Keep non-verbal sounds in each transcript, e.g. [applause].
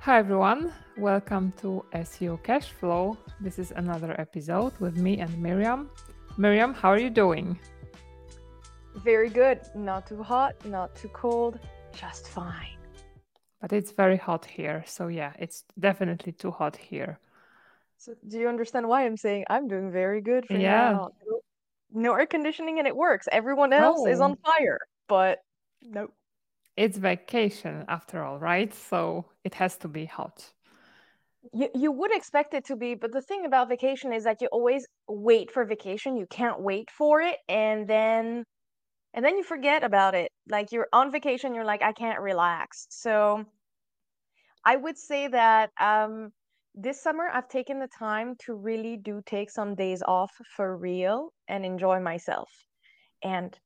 Hi everyone, welcome to SEO Cash Flow. This is another episode with me and Myriam. Myriam, how are you doing? Very good. Not too hot, not too cold, just fine. But it's very hot here, so yeah, it's definitely too hot here. So do you understand why I'm saying I'm doing very good for Yeah. now? No air conditioning and it works. Everyone else is Oh, on fire, but no. It's vacation after all, right? So it has to be hot. You you would expect it to be, but the thing about vacation is that you always wait for vacation. You can't wait for it, and then and then you forget about it. Like you're on vacation, you're like, I can't relax. So I would say that um, this summer I've taken the time to really do take some days off for real and enjoy myself. And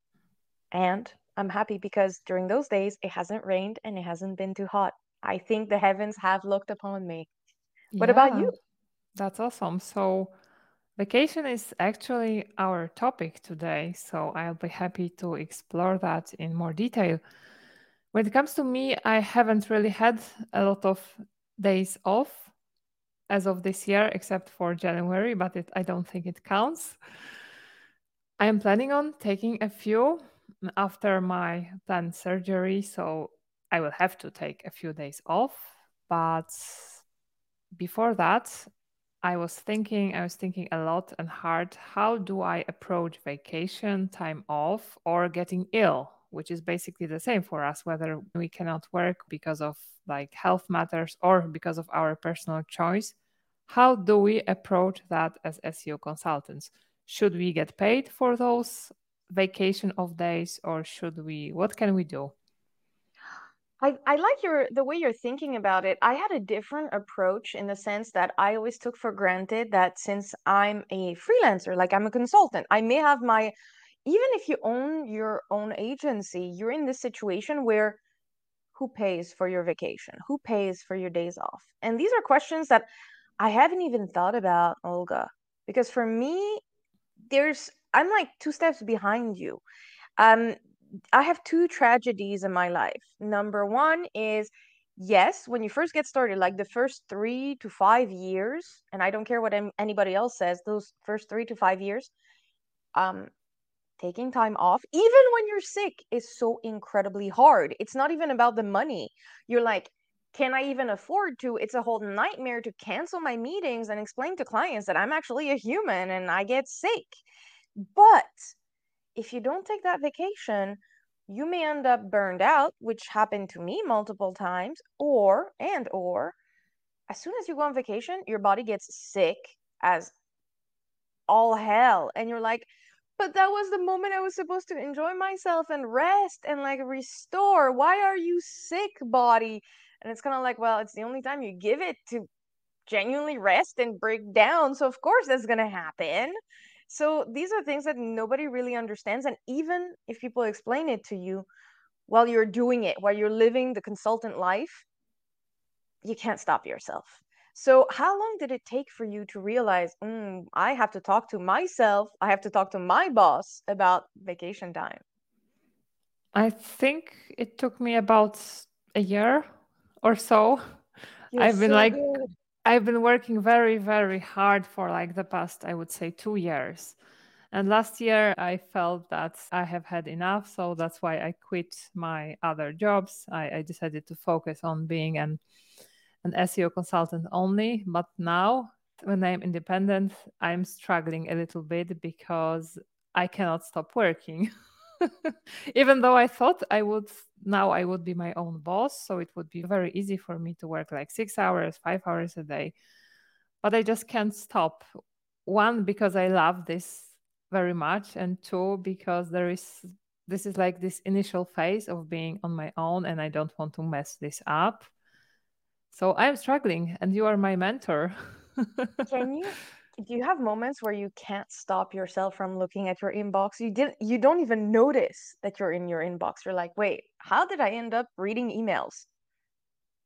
and I'm happy because during those days it hasn't rained and it hasn't been too hot. I think the heavens have looked upon me. What about you? that's awesome. So vacation is actually our topic today, so I'll be happy to explore that in more detail. When it comes to me, I haven't really had a lot of days off as of this year, except for January, but it, I don't think it counts. I am planning on taking a few after my planned surgery, so I will have to take a few days off. But before that, I was thinking, I was thinking a lot and hard. How do I approach vacation, time off, or getting ill, which is basically the same for us, whether we cannot work because of like health matters or because of our personal choice. How do we approach that as SEO consultants? Should we get paid for those vacation of days, or should we? What can we do? I, I like your the way you're thinking about it. I had a different approach in the sense that I always took for granted that since I'm a freelancer, like I'm a consultant, I may have my even if you own your own agency, you're in this situation where who pays for your vacation? Who pays for your days off? And these are questions that I haven't even thought about, Olga, because for me, there's I'm like two steps behind you. Um, I have two tragedies in my life. Number one is yes, when you first get started, like the first three to five years, and I don't care what anybody else says, those first three to five years, um, taking time off, even when you're sick, is so incredibly hard. It's not even about the money. You're like, can I even afford to? It's a whole nightmare to cancel my meetings and explain to clients that I'm actually a human and I get sick. But if you don't take that vacation, you may end up burned out, which happened to me multiple times, or and or as soon as you go on vacation, your body gets sick as all hell and you're like, but that was the moment I was supposed to enjoy myself and rest and like restore. Why are you sick, body? And it's kind of like, well, it's the only time you give it to genuinely rest and break down. So of course that's going to happen. So these are things that nobody really understands. And even if people explain it to you while you're doing it, while you're living the consultant life, you can't stop yourself. So, how long did it take for you to realize, mm, I have to talk to myself, I have to talk to my boss about vacation time? I think it took me about a year or so. You're I've been so like good. I've been working very, very hard for like the past, I would say, two years. And last year, I felt that I have had enough. So that's why I quit my other jobs. I, I decided to focus on being an, an SEO consultant only. But now, when I'm independent, I'm struggling a little bit because I cannot stop working. [laughs] [laughs] Even though I thought I would now I would be my own boss, so it would be very easy for me to work like 6 hours, 5 hours a day. But I just can't stop. One because I love this very much and two because there is this is like this initial phase of being on my own and I don't want to mess this up. So I'm struggling and you are my mentor. Can you do you have moments where you can't stop yourself from looking at your inbox? You didn't you don't even notice that you're in your inbox. You're like, "Wait, how did I end up reading emails?"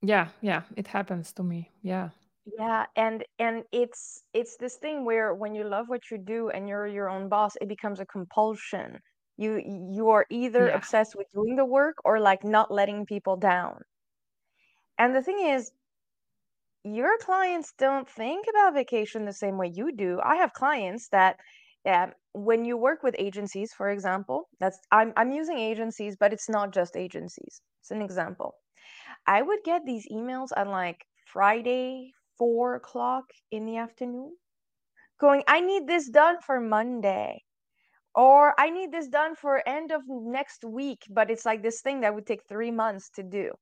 yeah, yeah, it happens to me. Yeah. Yeah, and and it's it's this thing where when you love what you do and you're your own boss, it becomes a compulsion. You you are either Yeah. obsessed with doing the work or like not letting people down. And the thing is, your clients don't think about vacation the same way you do. I have clients that um, when you work with agencies, for example, that's I'm I'm using agencies, but it's not just agencies. It's an example. I would get these emails on like Friday, four o'clock in the afternoon, going, I need this done for Monday. Or I need this done for end of next week, but it's like this thing that would take three months to do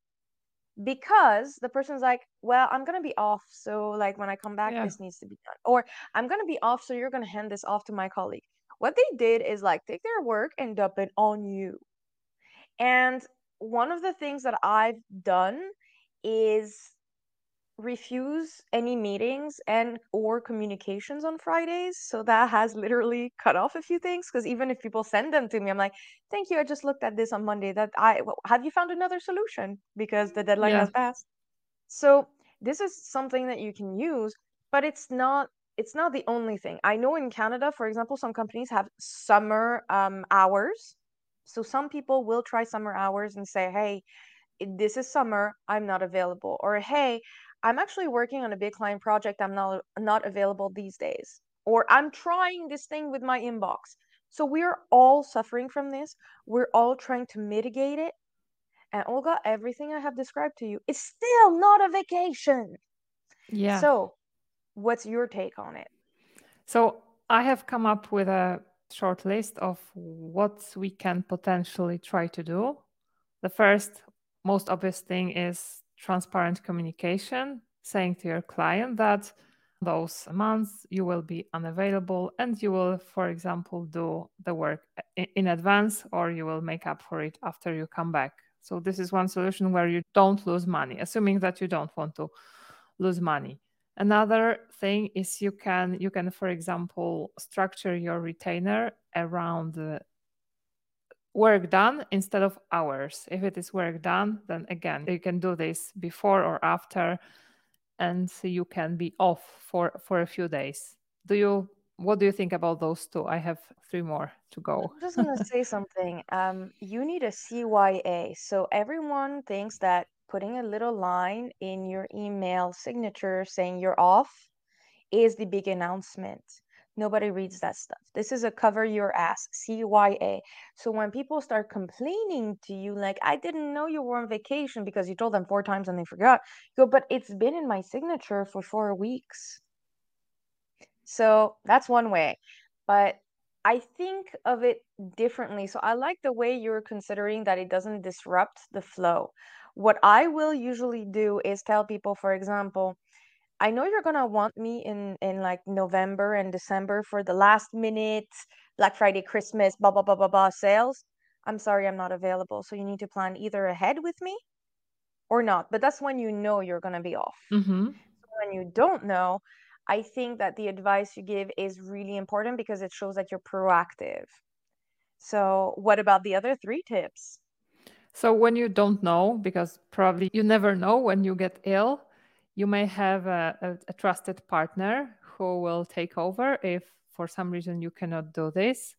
because the person's like, well, I'm gonna be off, so like when I come back, Yeah. this needs to be done. Or I'm gonna be off, so you're gonna hand this off to my colleague. What they did is like take their work and dump it on you. And one of the things that I've done is refuse any meetings and or communications on Fridays. So that has literally cut off a few things because even if people send them to me, I'm like, "Thank you, I just looked at this on Monday. That I well, have you found another solution because the deadline Yeah. has passed." So this is something that you can use, but it's not it's not the only thing. I know in Canada, for example, some companies have summer um, hours. So some people will try summer hours and say, "Hey, this is summer, I'm not available," or "Hey, I'm actually working on a big client project, I'm not not available these days," or "I'm trying this thing with my inbox." So we're all suffering from this. We're all trying to mitigate it and Olga, everything I have described to you is still not a vacation. Yeah. So, what's your take on it? So I have come up with a short list of what we can potentially try to do. The first, most obvious thing is transparent communication, saying to your client that those months you will be unavailable and you will, for example, do the work in advance or you will make up for it after you come back. So, this is one solution where you don't lose money, assuming that you don't want to lose money. Another thing is you can you can for example structure your retainer around the work done instead of hours. If it is work done, then again you can do this before or after and you can be off for for a few days. Do you what do you think about those two? I have three more to go. I'm just gonna say [laughs] something. Um, you need a CYA. So everyone thinks that putting a little line in your email signature saying you're off is the big announcement. Nobody reads that stuff. This is a cover your ass, CYA. So when people start complaining to you, like, I didn't know you were on vacation because you told them four times and they forgot, you go, but it's been in my signature for four weeks. So that's one way. But I think of it differently. So I like the way you're considering that it doesn't disrupt the flow. What I will usually do is tell people, for example, I know you're gonna want me in in like November and December for the last minute Black Friday, Christmas, blah blah blah blah blah sales. I'm sorry, I'm not available. So you need to plan either ahead with me or not. But that's when you know you're gonna be off. Mm-hmm. When you don't know, I think that the advice you give is really important because it shows that you're proactive. So what about the other three tips? So when you don't know, because probably you never know when you get ill, you may have a, a, a, trusted partner who will take over if for some reason you cannot do this.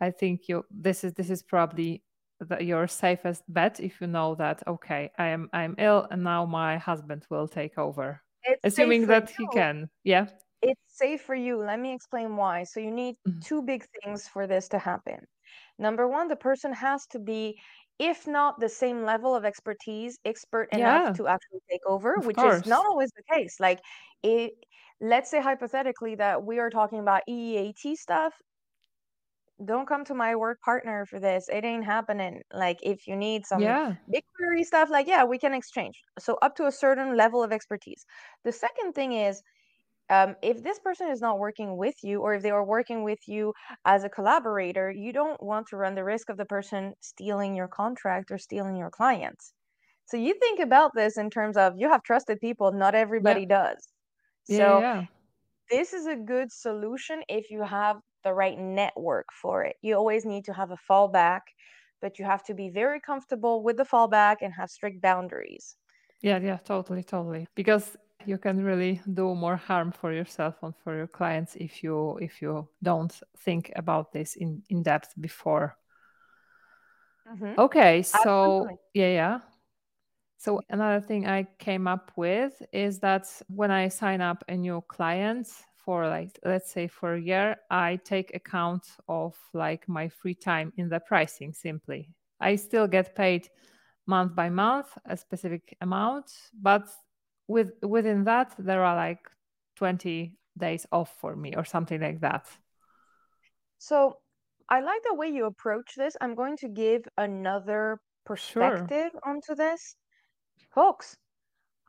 I think you this is this is probably the, your safest bet if you know that okay, I am I'm ill and now my husband will take over. It's Assuming that you. he can. Yeah. It's safe for you. Let me explain why. So you need mm-hmm. two big things for this to happen. Number one, the person has to be if not the same level of expertise, expert enough yeah, to actually take over, of which course. is not always the case. Like it let's say hypothetically that we are talking about EEAT stuff. Don't come to my work partner for this. It ain't happening. Like if you need some yeah. BigQuery stuff, like yeah, we can exchange. So up to a certain level of expertise. The second thing is um, if this person is not working with you or if they are working with you as a collaborator you don't want to run the risk of the person stealing your contract or stealing your clients. So you think about this in terms of you have trusted people not everybody yeah. does. Yeah, so yeah. this is a good solution if you have the right network for it. You always need to have a fallback but you have to be very comfortable with the fallback and have strict boundaries. Yeah yeah totally totally. Because you can really do more harm for yourself and for your clients if you if you don't think about this in in depth before mm-hmm. okay so Absolutely. yeah yeah So, another thing I came up with is that when I sign up a new client for like let's say for a year, I take account of like my free time in the pricing simply. I still get paid month by month a specific amount, but with within that there are like 20 days off for me or something like that. So I like the way you approach this. I'm going to give another perspective sure. onto this. Folks,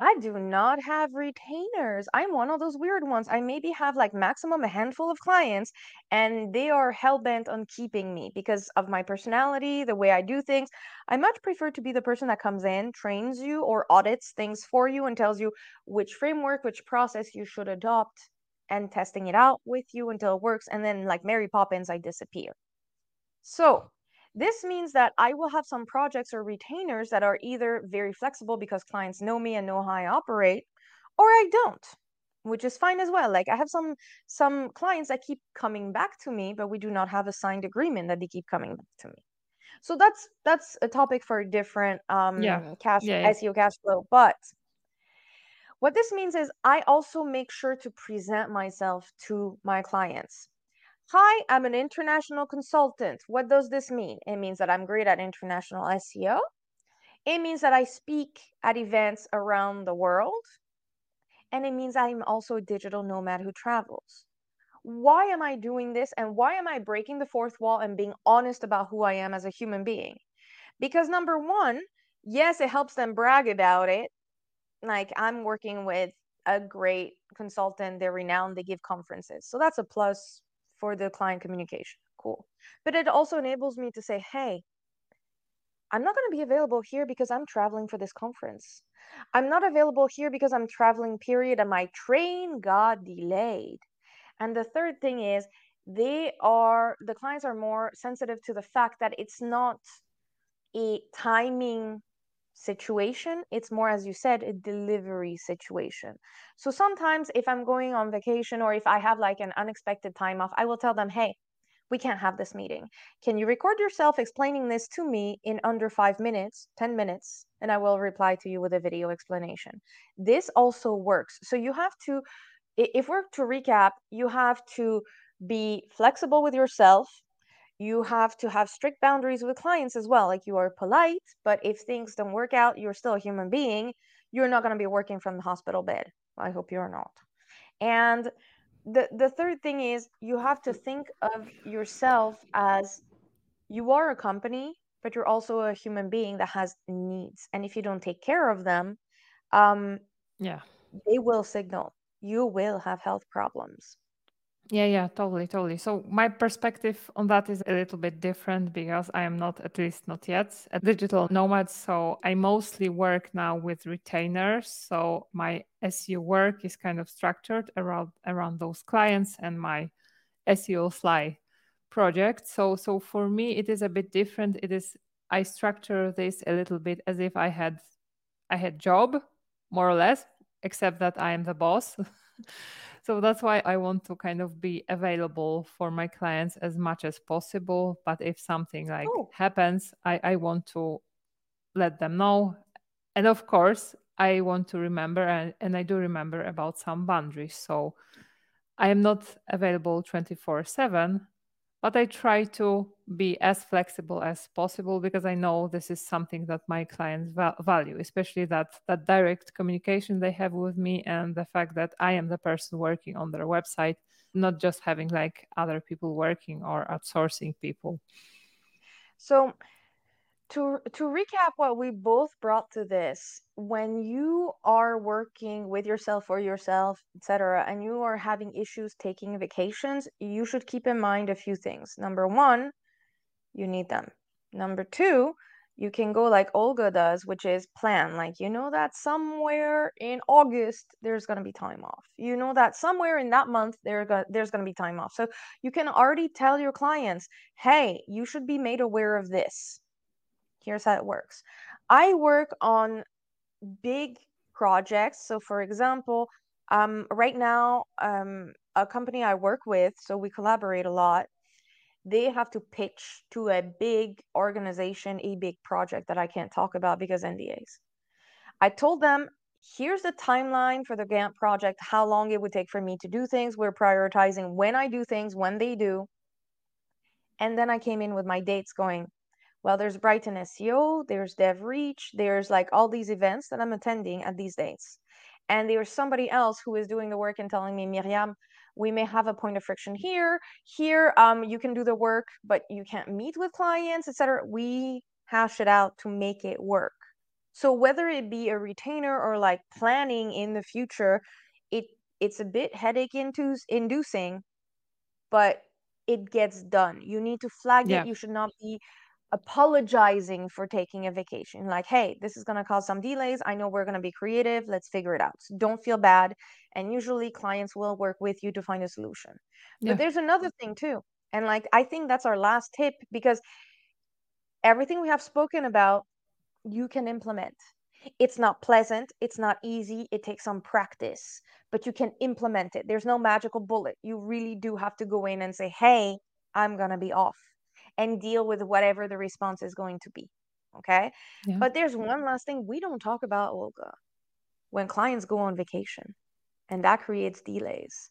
I do not have retainers. I'm one of those weird ones. I maybe have like maximum a handful of clients and they are hell bent on keeping me because of my personality, the way I do things. I much prefer to be the person that comes in, trains you, or audits things for you and tells you which framework, which process you should adopt and testing it out with you until it works. And then, like Mary Poppins, I disappear. So, this means that I will have some projects or retainers that are either very flexible because clients know me and know how I operate, or I don't, which is fine as well. Like I have some some clients that keep coming back to me, but we do not have a signed agreement that they keep coming back to me. So that's that's a topic for a different um yeah. cash yeah, yeah. SEO cash flow. But what this means is I also make sure to present myself to my clients. Hi, I'm an international consultant. What does this mean? It means that I'm great at international SEO. It means that I speak at events around the world. And it means I'm also a digital nomad who travels. Why am I doing this? And why am I breaking the fourth wall and being honest about who I am as a human being? Because number one, yes, it helps them brag about it. Like I'm working with a great consultant, they're renowned, they give conferences. So that's a plus for the client communication. Cool. But it also enables me to say, hey, I'm not going to be available here because I'm traveling for this conference. I'm not available here because I'm traveling, period, and my train got delayed. And the third thing is, they are, the clients are more sensitive to the fact that it's not a timing situation. It's more, as you said, a delivery situation. So sometimes if I'm going on vacation or if I have like an unexpected time off, I will tell them, hey, we can't have this meeting. Can you record yourself explaining this to me in under five minutes, 10 minutes, and I will reply to you with a video explanation. This also works. So you have to, if we're to recap, you have to be flexible with yourself you have to have strict boundaries with clients as well. Like you are polite, but if things don't work out, you're still a human being. You're not going to be working from the hospital bed. I hope you're not. And the the third thing is you have to think of yourself as you are a company, but you're also a human being that has needs. And if you don't take care of them, um, yeah, they will signal you will have health problems. Yeah, yeah, totally, totally. So my perspective on that is a little bit different because I am not, at least not yet, a digital nomad. So I mostly work now with retainers. So my SEO work is kind of structured around around those clients and my SEOSLY project. So so for me it is a bit different. It is I structure this a little bit as if I had I had job more or less, except that I am the boss. [laughs] so that's why I want to kind of be available for my clients as much as possible. But if something like oh. happens, I, I want to let them know. And of course, I want to remember, and, and I do remember about some boundaries. So I am not available 24 7 but I try to be as flexible as possible because I know this is something that my clients va- value, especially that that direct communication they have with me and the fact that I am the person working on their website, not just having like other people working or outsourcing people. So to to recap what we both brought to this when you are working with yourself or yourself etc and you are having issues taking vacations you should keep in mind a few things. Number one you need them. Number two you can go like olga does which is plan. Like you know that somewhere in august there's going to be time off. You know that somewhere in that month there go- there's going to be time off. So you can already tell your clients hey you should be made aware of this here's how it works. I work on big projects. So, for example, um, right now, um, a company I work with, so we collaborate a lot, they have to pitch to a big organization a big project that I can't talk about because NDAs. I told them, here's the timeline for the Gantt project, how long it would take for me to do things. We're prioritizing when I do things, when they do. And then I came in with my dates going, well, there's Brighton SEO, there's dev reach there's like all these events that I'm attending at these dates. And there's somebody else who is doing the work and telling me, Myriam, we may have a point of friction here. Here, um, you can do the work, but you can't meet with clients, etc. We hash it out to make it work. So whether it be a retainer or like planning in the future, it it's a bit headache inducing, but it gets done. You need to flag Yeah. it. You should not be apologizing for taking a vacation. Like, hey, this is going to cause some delays. I know we're going to be creative. Let's figure it out. So don't feel bad. And usually clients will work with you to find a solution. Yeah. But there's another thing too. And like, I think that's our last tip because everything we have spoken about, you can implement. It's not pleasant. It's not easy. It takes some practice, but you can implement it. There's no magical bullet. You really do have to go in and say, hey, I'm going to be off and deal with whatever the response is going to be. Okay. Yeah. But there's one last thing we don't talk about, Olga, when clients go on vacation and that creates delays.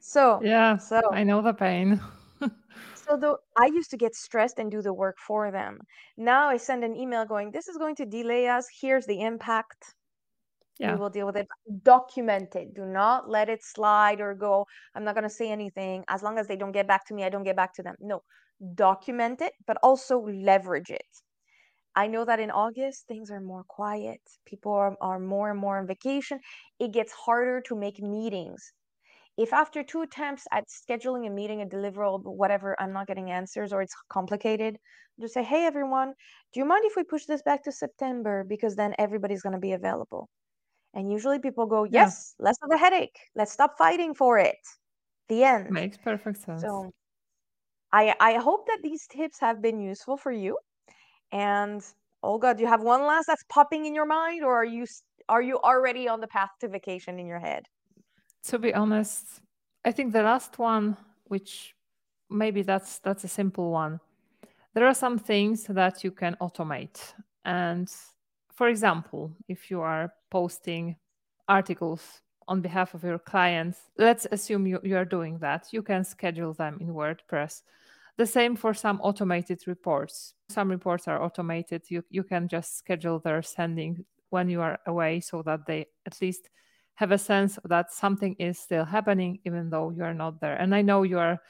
So, yeah, so I know the pain. [laughs] so the I used to get stressed and do the work for them. Now I send an email going, this is going to delay us. Here's the impact. Yeah. We will deal with it. Document it. Do not let it slide or go. I'm not going to say anything. As long as they don't get back to me, I don't get back to them. No, document it, but also leverage it. I know that in August, things are more quiet. People are, are more and more on vacation. It gets harder to make meetings. If after two attempts at scheduling a meeting, a deliverable, whatever, I'm not getting answers or it's complicated, just say, hey, everyone, do you mind if we push this back to September? Because then everybody's going to be available. And usually people go, yes, yeah. less of a headache. Let's stop fighting for it. The end. Makes perfect sense. So I, I hope that these tips have been useful for you. And oh Olga, do you have one last that's popping in your mind, or are you are you already on the path to vacation in your head? To be honest, I think the last one, which maybe that's that's a simple one. There are some things that you can automate. And for example, if you are posting articles on behalf of your clients, let's assume you, you are doing that. You can schedule them in WordPress. The same for some automated reports. Some reports are automated. You, you can just schedule their sending when you are away so that they at least have a sense that something is still happening even though you are not there. And I know you are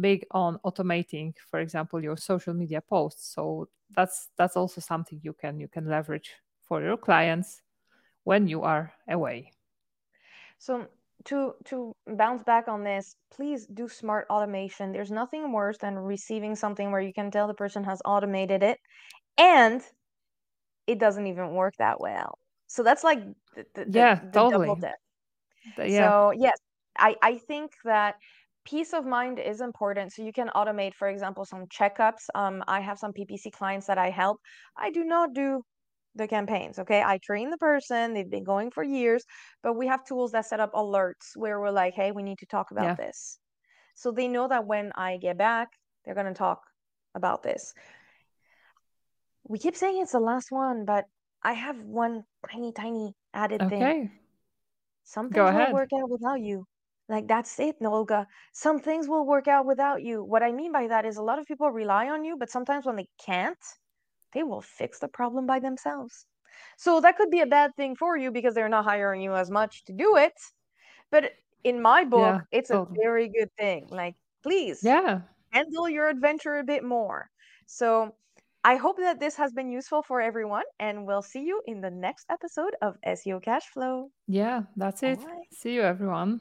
big on automating, for example, your social media posts. So that's that's also something you can you can leverage for your clients when you are away. So to to bounce back on this, please do smart automation. There's nothing worse than receiving something where you can tell the person has automated it and it doesn't even work that well. So that's like the, the, yeah, the totally. Yeah. So yes, I, I think that peace of mind is important. So you can automate, for example, some checkups. Um, I have some PPC clients that I help. I do not do the campaigns. Okay. I train the person, they've been going for years, but we have tools that set up alerts where we're like, hey, we need to talk about Yeah. this. So they know that when I get back, they're going to talk about this. We keep saying it's the last one, but I have one tiny, tiny added thing. Okay. Some Go things will work out without you. Like that's it, Nolga. Some things will work out without you. What I mean by that is a lot of people rely on you, but sometimes when they can't, they will fix the problem by themselves. So that could be a bad thing for you because they're not hiring you as much to do it. But in my book, Yeah, it's a very good thing. Like, please Yeah. handle your adventure a bit more. So I hope that this has been useful for everyone, and we'll see you in the next episode of SEO Cash Flow. Yeah, that's it. See you, everyone.